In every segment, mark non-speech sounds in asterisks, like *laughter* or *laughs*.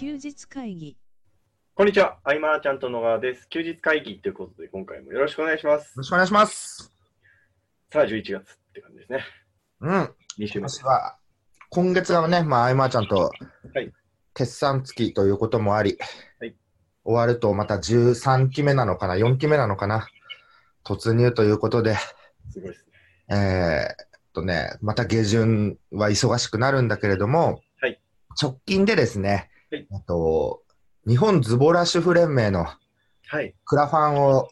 休日会議こんにちは、アイマーちゃんと野川です。休日会議ということで、今回もよろしくお願いしますよ。ろしくお願いします。さあ、11月って感じですね。うん。2週目。私は、今月がね、まあ、アイマーちゃんとはい、決算月ということもあり、はい終わるとまた13期目なのかな、4期目なのかな、突入ということで、すごいですね。えーっとね、また下旬は忙しくなるんだけれども、はい直近でですね、はいえっと、日本ズボラ主婦連盟のはい。クラファンを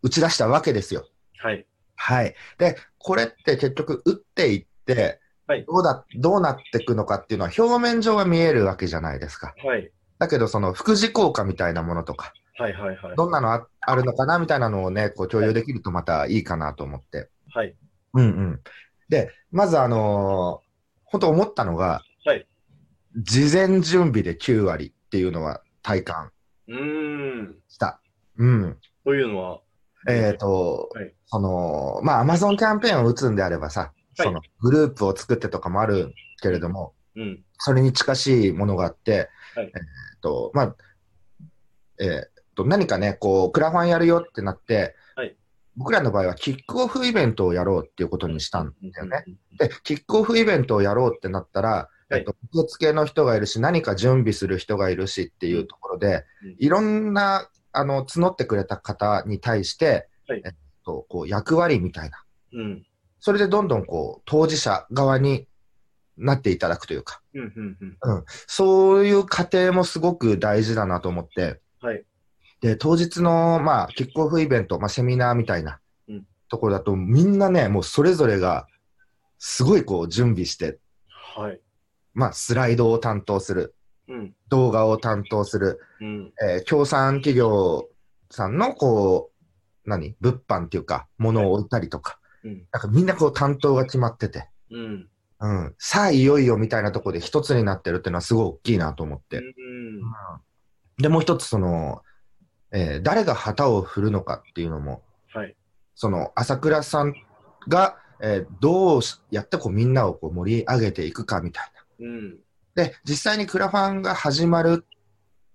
打ち出したわけですよ。はい。はい。で、これって結局打っていって、はいどうだ、どうなっていくのかっていうのは表面上は見えるわけじゃないですか。はい。だけど、その副次効果みたいなものとか、はい。はい。はい。どんなのああるのかなみたいなのをね、こう共有できるとまたいいかなと思って。はい。うんうん。で、まずあのー本当思ったのが、はい事前準備で9割っていうのは体感うーん。した。うん。というのは、えっ、と、はいその、まあ、アマゾンキャンペーンを打つんであればさ、はいそのグループを作ってとかもあるけれども、うん。それに近しいものがあって、はいえっ、と、まあ、えっ、と、何かね、こう、クラファンやるよってなって、はい僕らの場合はキックオフイベントをやろうっていうことにしたんだよね。うん。で、キックオフイベントをやろうってなったら、はいえっと、受付の人がいるし、何か準備する人がいるしっていうところで、うんいろんな、あの、募ってくれた方に対して、はいえっと、こう、役割みたいな。うん。それでどんどん、こう、当事者側になっていただくというか、うん。うん。うん。そういう過程もすごく大事だなと思って、はい。で、当日の、まあ、キックオフイベント、まあ、セミナーみたいなうんところだと、みんなね、もうそれぞれが、すごいこう、準備して、はい。まあ、スライドを担当する、うん。動画を担当する、うん。えー協賛企業さんの、こう、何？物販っていうか、物を置いたりとか、うん。なんかみんなこう担当が決まってて、うん。うん、さあいよいよみたいなところで一つになってるっていうのはすごい大きいなと思って。うん。で、もう一つその、えー誰が旗を振るのかっていうのも、はい。その朝倉さんが、えーどうしやってこうみんなをこう盛り上げていくかみたいな。うん。で、実際にクラファンが始まる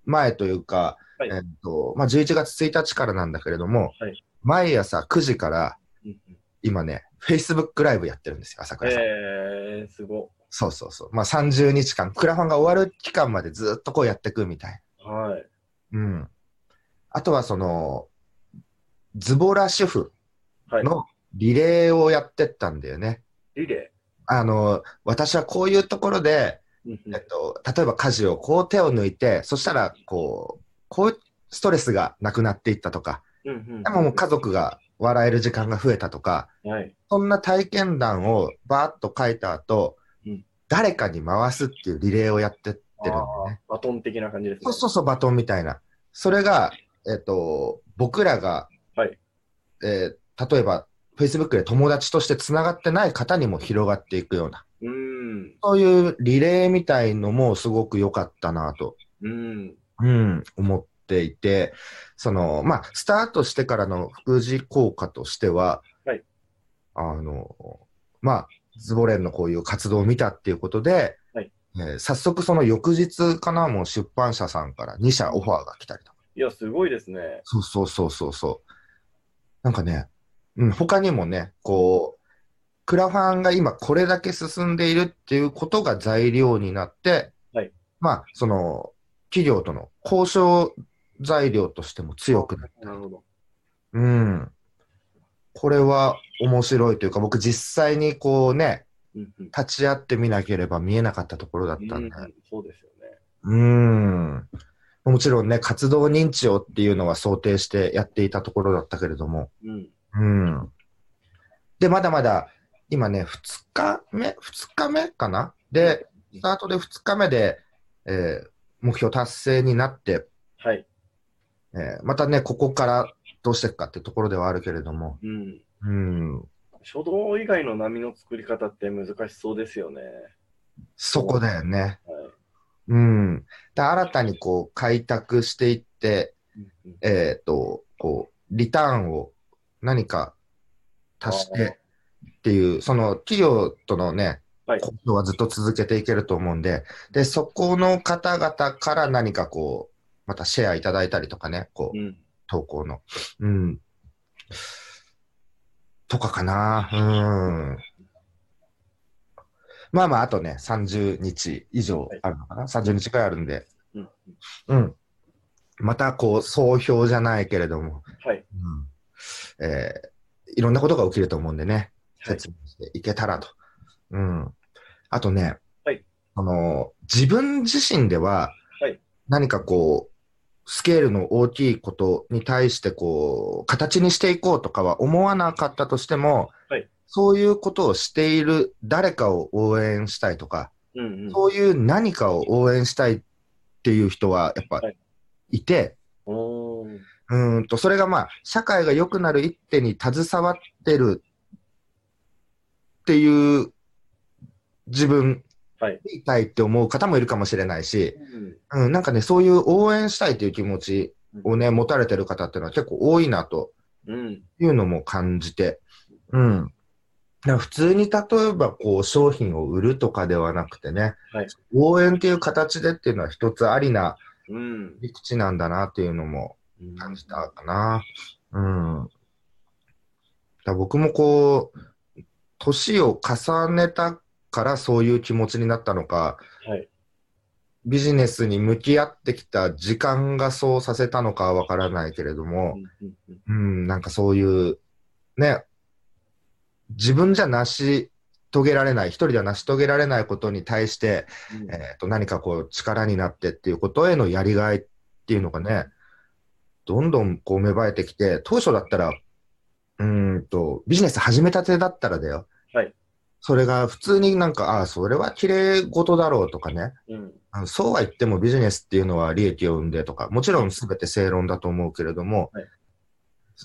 前というか、はいえっと、まあ、11月1日からなんだけれども、はい毎朝9時からうん。今ね、Facebook ライブやってるんですよ、朝倉さん。えー、すご。そうそうそう。まあ、30日間、クラファンが終わる期間までずっとこうやっていくみたいはい。な。うん。あとはその、ズボラ主婦はい。のリレーをやってったんだよね。リレあの、私はこういうところで。えっと、例えば家事をこう手を抜いて、そしたら、こう、こういうストレスがなくなっていったとか。でももう家族が笑える時間が増えたとか、はい。そんな体験談をバーッと書いた後、うん誰かに回すっていうリレーをやってってるんだよね。バトン的な感じですね。そうそうそう、バトンみたいな。それが、えっと、僕らが、はいえー例えば、Facebook で友達としてつながってない方にも広がっていくような、うん。そういうリレーみたいのもすごく良かったなと、うん。うん、思っていて、その、まあ、スタートしてからの副次効果としては、はいあの、まあ、ズボレンのこういう活動を見たっていうことで、はいえー早速その翌日かな、もう出版社さんから2社オファーが来たりとか。いや、すごいですね。そうそうそうそうそう。なんかね、うん、他にもね、こう、クラファンが今これだけ進んでいるっていうことが材料になって、はいまあ、その、企業との交渉材料としても強くなる。なるほど。うん。これは面白いというか、僕実際にこうね、うんうん。立ち会ってみなければ見えなかったところだったんで。うんそうですよね。うん。もちろんね、活動認知をっていうのは想定してやっていたところだったけれども、うん。うん。で、まだまだ、今ね、2日目 ?2 日目かな？で、スタートで2日目で、えー目標達成になって、はい。えーまたね、ここからどうしていくかってところではあるけれども、うん。うん、書道以外の波の作り方って難しそうですよね。そこだよね。はい。うん。で新たにこう開拓していって、えっ、と、こう、リターンを何か足してっていう、その企業とのね、はい交渉はずっと続けていけると思うんで、で、そこの方々から何かこう、またシェアいただいたりとかね、こう、うん。投稿の。うん。とかかな。うん。まあまあ、あとね、30日以上あるのかな。30日くらいあるんで。うん。うん。また、こう、総評じゃないけれども、はい。うん。えーいろんなことが起きると思うんでね、はい説明していけたらと。うん。あとね、はいあの、自分自身でははい、何かこう、スケールの大きいことに対して、こう、形にしていこうとかは思わなかったとしても、はいそういうことをしている誰かを応援したいとか、うんうん。そういう何かを応援したいっていう人は、やっぱはい、いて、うーんと、それがまあ、社会が良くなる一手に携わってるっていう自分はい。でいたいって思う方もいるかもしれないし、うんうん、なんかね、そういう応援したいという気持ちをね、持たれてる方っていうのは結構多いなとうん。いうのも感じて、うん。だから普通に例えばこう商品を売るとかではなくてね、はい応援っていう形でっていうのは一つありなうん。理屈なんだなっていうのもうん感じたかな。うん。だ僕もこう、年を重ねたからそういう気持ちになったのか、はい。ビジネスに向き合ってきた時間がそうさせたのかはわからないけれども、うんなんかそういう、ね、自分じゃ成し遂げられない、一人では成し遂げられないことに対して、うんえー、と何かこう力になってっていうことへのやりがいっていうのがね、どんどんこう芽生えてきて、当初だったら、うーんと、ビジネス始めたてだったらだよ。はい。それが普通になんか、ああ、それは綺麗事だろうとかね。うん。そうは言ってもビジネスっていうのは利益を生んでとか、もちろん全て正論だと思うけれども、はい。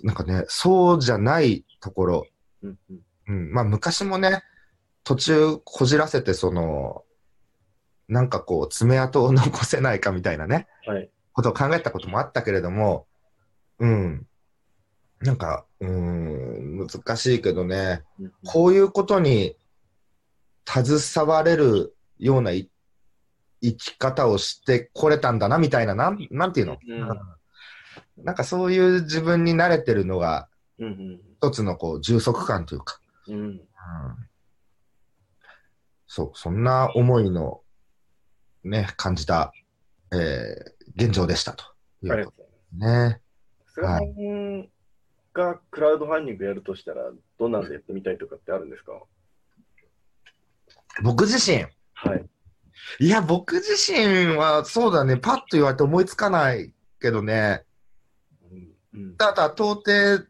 なんかね、そうじゃないところ、うんうん。うん、まあ昔もね、途中こじらせて、その、なんかこう、爪痕を残せないかみたいなね、はい。ことを考えたこともあったけれども、うん。なんか、うん、難しいけどね、うんうん。こういうことに携われるようない生き方をしてこれたんだな、みたいな、なんなんていうの、うん。なんかそういう自分に慣れてるのが、うん一つのこう充足感というか、うん。うん。うんそう、そんな思いの、ね、感じた、えー現状でしたというこがとうございます。とね。菅さんがクラウドファンディングやるとしたら、どんなんでやってみたいとかってあるんですか？僕自身、はい。いや、僕自身はそうだね、パッと言われて思いつかないけどね、うんうん、ただ到底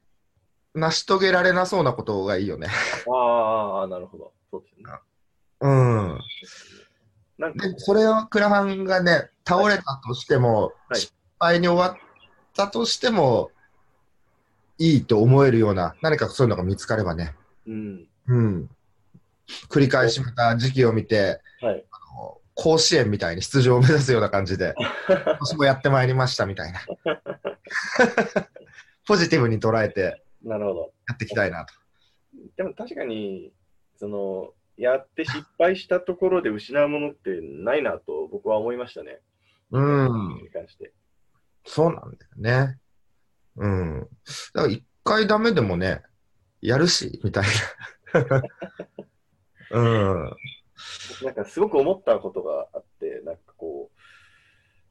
成し遂げられなそうなことがいいよね。ああ、なるほど。そうですね。うん。なんかで、それをクラファンがね、倒れたとしても、はい失敗に終わったとしても、いいと思えるような、何かそういうのが見つかればね。うん。うん。繰り返しまた時期を見て、はい。あの甲子園みたいに出場を目指すような感じで、*laughs* 今年もやってまいりましたみたいな。*laughs* ポジティブに捉えてなるほど。やっていきたいなと。でも確かに、その、やって失敗したところで失うものってないなと僕は思いましたね。うん。に関して。そうなんだよね。うん。だから一回ダメでもね、やるし、みたいな。*laughs* うん。なんかすごく思ったことがあって、なんかこ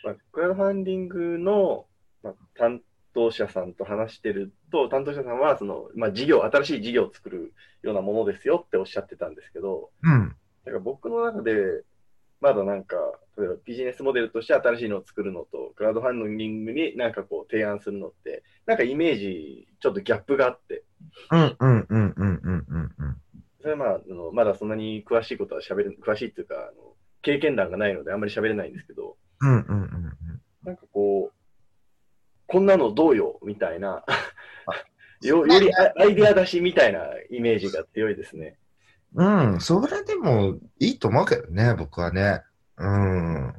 う、まあ、クラウドファンディングの、まあ、担当者さんと話してると、担当者さんはその、まあ、事業、新しい事業を作るようなものですよっておっしゃってたんですけど、うん。だから僕の中で、まだなんか、例えばビジネスモデルとして新しいのを作るのと、クラウドファンディングになんかこう提案するのって、なんかイメージ、ちょっとギャップがあって、うんうんうんうんうんうんうん。それはまあ、あのまだそんなに詳しいことは喋れ、詳しいっていうか、あの経験談がないのであんまり喋れないんですけど、うんうんうんうん。なんかこう、こんなのどうよみたいな、*laughs* よよりアアイデア出しみたいなイメージが強いですね。うん、それでもいいと思うけどね、僕はね。うん。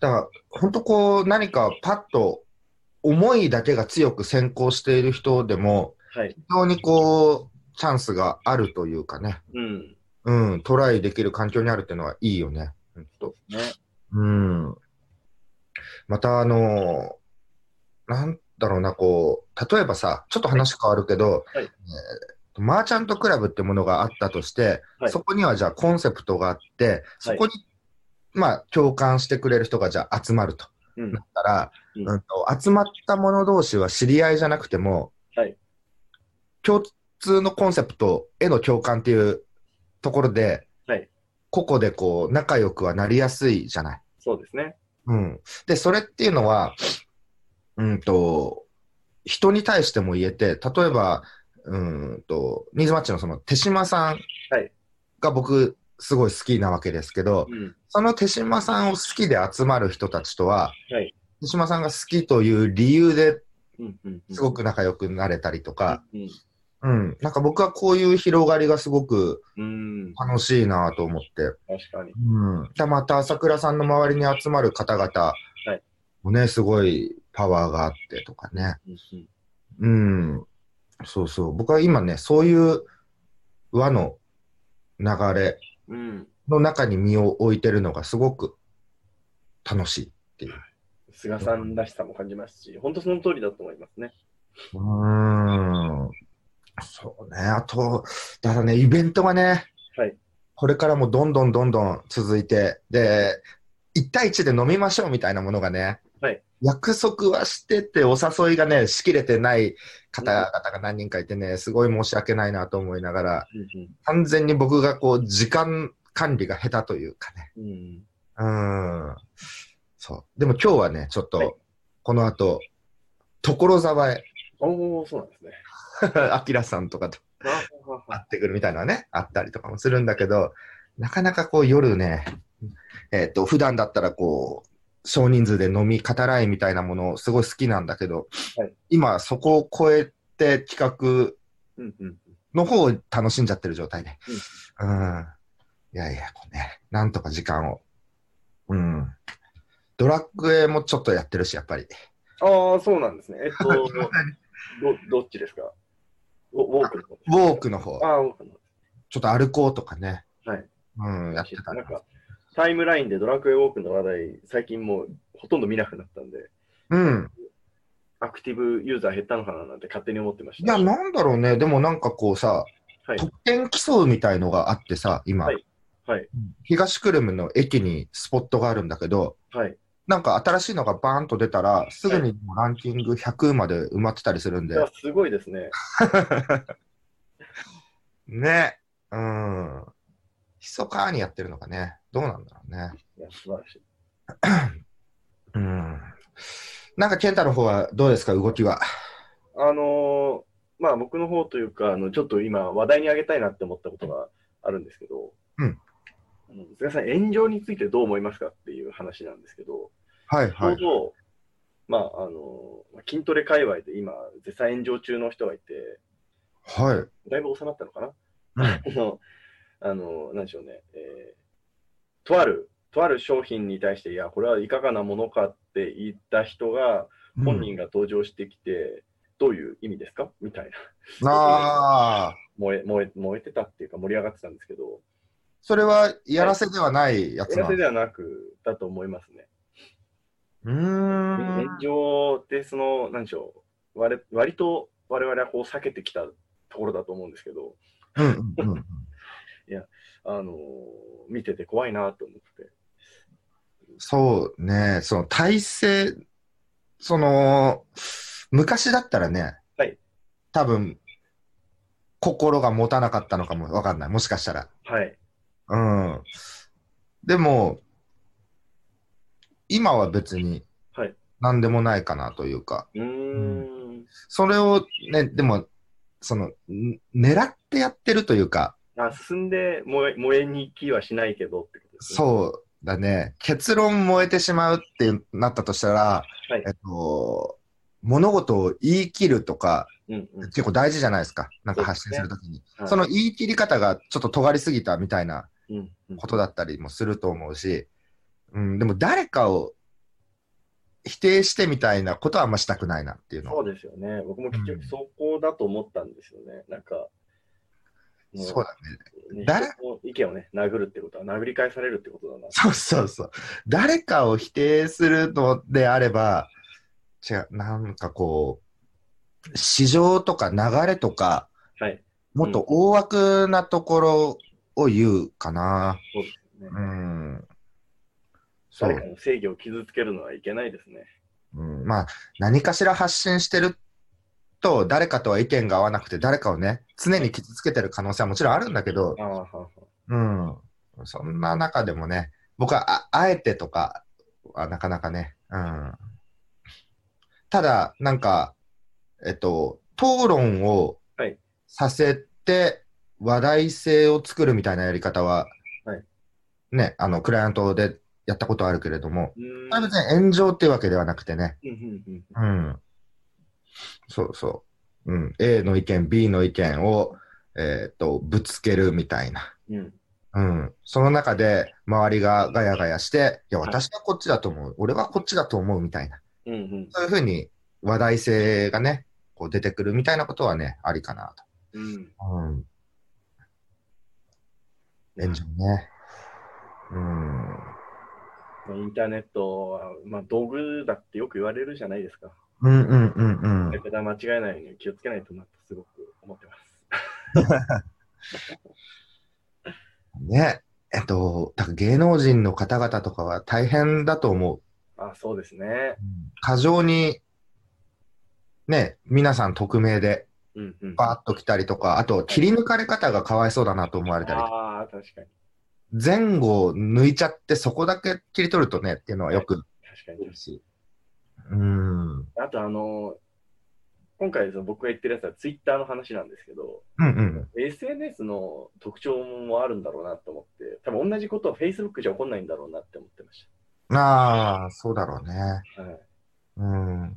だから、本当こう、何かパッと思いだけが強く先行している人でも、はい。非常にこう、チャンスがあるというかね。うん。うん、トライできる環境にあるっていうのはいいよね。ほんとね。うん。また、あのなんだろうな、こう、例えばさ、ちょっと話変わるけど、はいえーマーチャントクラブってものがあったとして、はいそこにはじゃあコンセプトがあって、そこに、まあ、共感してくれる人がじゃあ集まるとうんな。ったら、うんうんと集まった者同士は知り合いじゃなくても、はい共通のコンセプトへの共感っていうところで、はい個々でこう仲良くはなりやすいじゃない。そうですね。うん。で、それっていうのは、うんと、人に対しても言えて、例えば、うんと、ニーズマッチのその手島さんはいが僕、すごい好きなわけですけど、うん。その手島さんを好きで集まる人たちとは、はい手島さんが好きという理由で。すごく仲良くなれたりとか、うん。うん、なんか僕はこういう広がりがすごくうん。楽しいなと思って、確かに。うん、でまた朝倉さんの周りに集まる方々はいもね、すごいパワーがあってとかね、うん。うんうん、そうそう、僕は今ね、そういう輪の流れうん。の中に身を置いてるのがすごく楽しいっていう。菅さんらしさも感じますし、本当その通りだと思いますね。うーん、そうね、あと、だからね、イベントがね、はいこれからもどんどんどんどん続いて、で、1対1で飲みましょうみたいなものがね、はい約束はしてて、お誘いがね、しきれてない方々が何人かいてね、すごい申し訳ないなと思いながら、うん。完全に僕がこう、時間管理が下手というかね。うん。うーん。そう。でも今日はね、ちょっはいと、この後、所沢へ、おお、そうなんですね。*laughs* アキラさんとかと会ってくるみたいなね、あったりとかもするんだけど、なかなかこう夜ね、えっ、と、普段だったらこう、少人数で飲み語らいみたいなものすごい好きなんだけど、はい今そこを超えて企画うんうん。の方を楽しんじゃってる状態で。うん。いやいや、こうね、なんとか時間を。うん。ドラッグエもちょっとやってるし、やっぱり。ああ、そうなんですね。えっと、*laughs* どどっちですか？ウォークの方ですかウォークの方、ああ、ウォークの方ちょっと歩こうとかね。はい。うん、やってたなんか、タイムラインでドラクエウォークの話題、最近もうほとんど見なくなったんで、うん。アクティブユーザー減ったのかななんて勝手に思ってました。いや、なんだろうね。でもなんかこうさ、はい得点競うみたいのがあってさ、今、はいはい。東久留米の駅にスポットがあるんだけど、はい。なんか新しいのがバーンと出たら、すぐにランキング100まで埋まってたりするんでいや、、すごいですね。*laughs* ね。うん。密かにやってるのかね。どうなんだろうね。いや、素晴らしい。うん。なんか、健太の方はどうですか、動きは？あのーまあ僕の方というか、あのちょっと今話題に上げたいなって思ったことがあるんですけど、うん菅さん、炎上についてどう思いますかっていう話なんですけど、はい、ちょうど、まあ、あのー筋トレ界隈で今、絶賛炎上中の人がいて、はい。だいぶ収まったのかな？うん *laughs* あの、あの、なんでしょうね、えーとある、とある商品に対して、いや、これはいかがなものかって言った人が、本人が登場してきて、どういう意味ですか？みたいな。ああ、燃え、燃え、燃えてたっていうか盛り上がってたんですけど、それはやらせではないやつなの？やらせではなく、だと思いますね。うーん。炎上って、その、なんでしょう、割割と我々はこう避けてきたところだと思うんですけど、うんうんうん。*laughs* あのー見てて怖いなと思って。そうね、その体制、その、昔だったらね、はい多分、心が持たなかったのかもわかんない。もしかしたら。はい。うん。でも、今は別にはい。何でもないかなというか、うーん。それをね、でも、その、ん狙ってやってるというか、あ進んで燃え燃えに行きはしないけどってことですね。そうだね、結論燃えてしまうってなったとしたら、はいえっと、物事を言い切るとか、うんうん。結構大事じゃないですか。なんか発信するときに。はいその言い切り方がちょっと尖りすぎたみたいなうんうんことだったりもすると思うし、うん、でも誰かを否定してみたいなことはあんましたくないなっていうのそうですよね。僕も結局そこだと思ったんですよね。なんか、もそうだね。ね誰？意見をね、殴るってことは殴り返されるってことだな。そうそうそう。誰かを否定するのであれば、違う、なんかこう、市場とか流れとか、はい。もっと大枠なところを言うかな。そうですね。うん。誰か。の正義を傷つけるのはいけないですね。うん、まあ、何かしら発信してると、誰かとは意見が合わなくて、誰かをね、常に傷つけてる可能性はもちろんあるんだけどうん。そんな中でもね、僕はああえてとかはなかなかね、うん。ただ、なんか、えっと、討論をはい。させて話題性を作るみたいなやり方は、はい。ね、あの、クライアントでやったことあるけれども、別に炎上っていうわけではなくてね、うん。うん。そうそう。うん。A の意見、B の意見を、えっ、と、ぶつけるみたいな。うん。うん。その中で、周りがガヤガヤして、いや、はい私はこっちだと思う。俺はこっちだと思うみたいな。うんうんそういうふうに話題性がね、こう出てくるみたいなことはね、ありかなうん。と。うん。炎上ね。うん。まあインターネットは、まあ、道具だってよく言われるじゃないですか。うんうんうんうん間違えないように気をつけないとなとすごく思ってます。ね。えっと、芸能人の方々とかは大変だと思う。あそうですね。過剰に、ね、皆さん匿名でうんうん。バーッと来たりとか、あと切り抜かれ方がかわいそうだなと思われたりああ、確かに。前後を抜いちゃってそこだけ切り取るとねっていうのはよく確かに。し。うん。あと、あの、今回その僕が言ってるやつはツイッターの話なんですけど、うんうん。SNS の特徴もあるんだろうなと思って、多分同じことは Facebook じゃ起こんないんだろうなって思ってましああ、そうだろうね。た。はい。うん。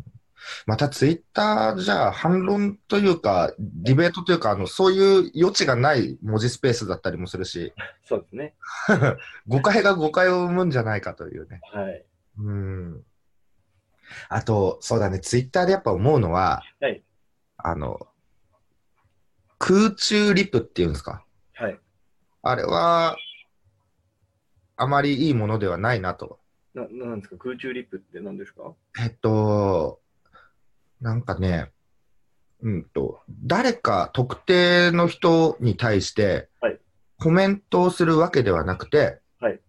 またツイッターじゃ反論というか、ディベートというか、あの、そういう余地がない文字スペースだったりもするし、*laughs* そうですね。*laughs* 誤解が誤解を生むんじゃないかというね。はい。うん。あと、そうだね、ツイッターでやっぱ思うのは、はい。あの、空中リプっていうんですか？はい。あれは、あまりいいものではないなと。な、なんですか？空中リップって何ですか？えっと、なんかね、うんと、誰か特定の人に対してはい、コメントをするわけではなくて、はい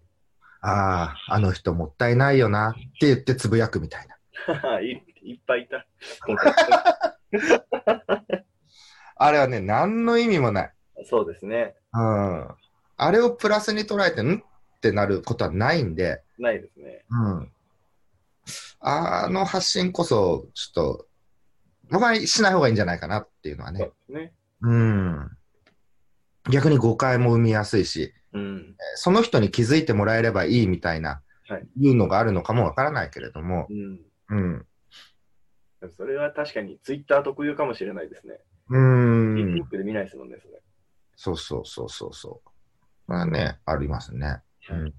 ああ、あの人もったいないよなって言ってつぶやくみたいな。*laughs* いいっぱいいた。*laughs* あれはね、何の意味もない。そうですね。うん。あれをプラスに捉えて、ん？ってなることはないんで、ないですね。うん。あの発信こそ、ちょっと、僕はしない方がいいんじゃないかなっていうのはそうね。ですね。うん。逆に誤解も生みやすいし、うん。その人に気づいてもらえればいいみたいな、はいいうのがあるのかもわからないけれども、うん。うん。それは確かにツイッター特有かもしれないですね。うーん。Facebook で見ないですもんね、それ。そうそうそうそうそう。これはね、ありますね。うん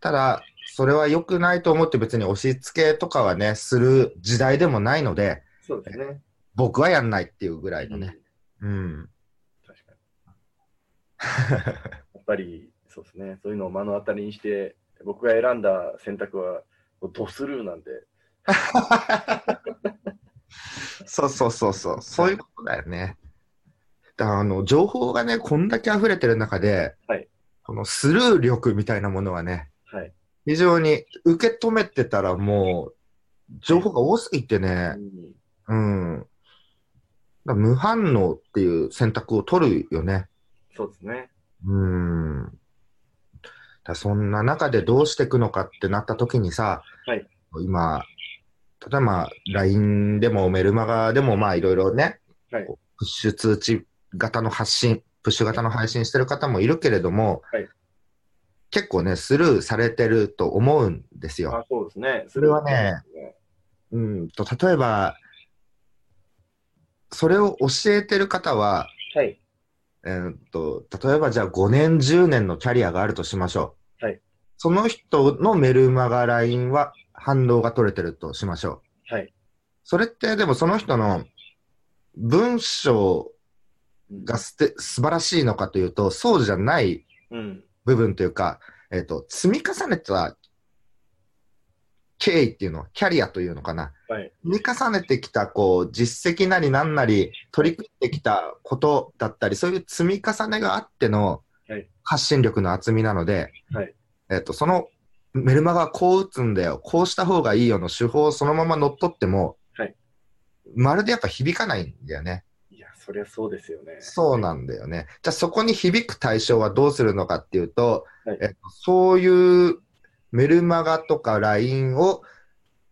ただ、それは良くないと思って別に押し付けとかはね、する時代でもないので、そうですね。僕はやんないっていうぐらいのね。うん。うん確かに。やっぱり、そうですね。そういうのを目の当たりにして、僕が選んだ選択は、ドスルーなんで、そうそうそうそう。そういうことだよね。だあの、情報がね、こんだけ溢れてる中で、はいこのスルー力みたいなものはね、はい。非常に受け止めてたらもう、情報が多すぎてね、うんうん。だ無反応っていう選択を取るよね。そうですね。うん。そんな中でどうしていくのかってなった時にさ、はい今、例えば LINE でもメルマガでもまあいろいろね、はいプッシュ通知型の発信、プッシュ型の配信してる方もいるけれども、はい結構ね、スルーされてると思うんですよ。あ、そうですね。それはね、うんと、例えば、それを教えてる方は、はい。えーっと、例えばじゃあ5年、10年のキャリアがあるとしましょう。はい。その人のメルマガ LINE は反応が取れてるとしましょう。はい。それってでもその人の文章がすて素晴らしいのかというと、そうじゃないうん。部分というか、えっ、と、積み重ねた経緯っていうの、キャリアというのかな。はい。積み重ねてきた、こう、実績なりなんなり、取り組んできたことだったり、そういう積み重ねがあってのはい発信力の厚みなので、はいえっ、と、そのメルマガはこう打つんだよ、こうした方がいいよの手法をそのまま乗っ取っても、はいまるでやっぱ響かないんだよね。いや、そりゃそうですよね。そうなんだよね。じゃあそこに響く対象はどうするのかっていうと、はいえっと、そういうメルマガとか LINE を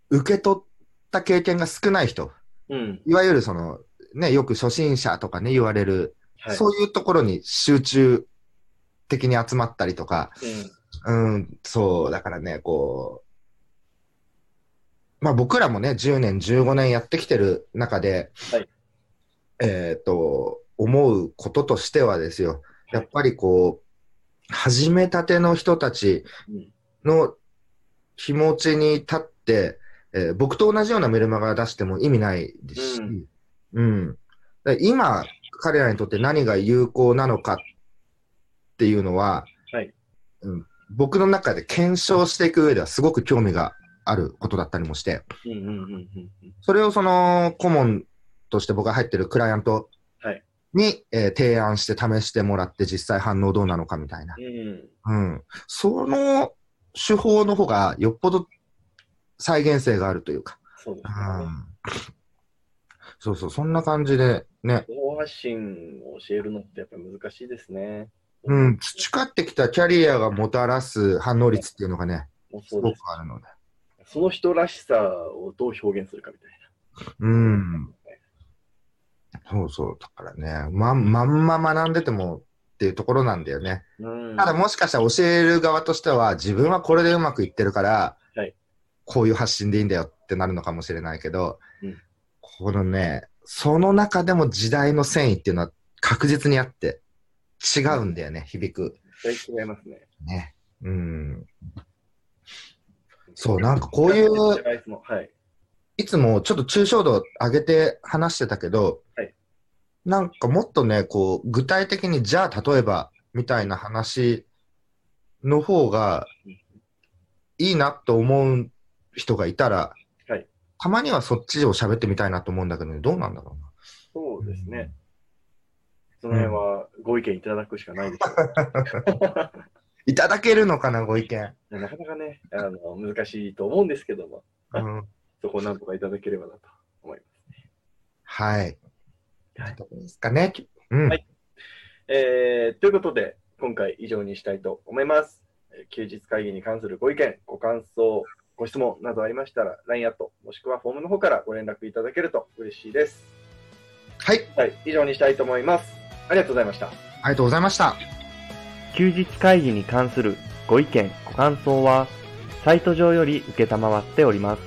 受け取った経験が少ない人、うん。いわゆるその、ね、よく初心者とかね、言われる、はい。そういうところに集中的に集まったりとか、うん。うん、そう、だからね、こう、まあ僕らもね、10年、15年やってきてる中で、はいえっ、と、思うこととしてはですよ、やっぱりこう、始めたての人たちうんの気持ちに立って、えー僕と同じようなメルマガ出しても意味ないですし、うんうん。今、彼らにとって何が有効なのかっていうのは、はいうん、僕の中で検証していく上ではすごく興味があることだったりもして。それをその顧問として僕が入ってるクライアントはいに、えー提案して試してもらって実際反応どうなのかみたいな。うん。うん。その手法の方がよっぽど再現性があるというか。そうですね。うん。そうそう、そんな感じでね、情報発信を教えるのってやっぱり難しいですね。うん、培ってきたキャリアがもたらす反応率っていうのがね、すごもうそうです。くあるので。その人らしさをどう表現するかみたいうん。な。そうそう。だからね、ま、まんま学んでてもっていうところなんだよね。うん。ただもしかしたら教える側としては、自分はこれでうまくいってるから、はいこういう発信でいいんだよってなるのかもしれないけど、うんこのね、その中でも時代の繊維っていうのは確実にあって、違うんだよね、響く。絶対違いますね。ね。うん。そうなんかこういうはい。いつもちょっと抽象度上げて話してたけど、はいなんかもっとね、こう、具体的に、じゃあ例えば、みたいな話の方がいいなと思う人がいたら、はいたまにはそっちを喋ってみたいなと思うんだけどね、どうなんだろうな。そうですね。その辺はご意見いただくしかないですよ。*laughs* いただけるのかな、ご意見。なかなかね、あの難しいと思うんですけども、うん、そこをなんとかいただければなと思います。はい。はいどうですかね。うん。はいえーということで、今回以上にしたいと思います。えー休日会議に関するご意見、ご感想、ご質問などありましたら、LINE アット、もしくはフォームの方からご連絡いただけると嬉しいです。はい。はい、以上にしたいと思います。ありがとうございました。ありがとうございました。休日会議に関するご意見、ご感想は、サイト上より受けたまわっております。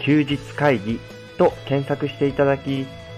休日会議と検索していただき、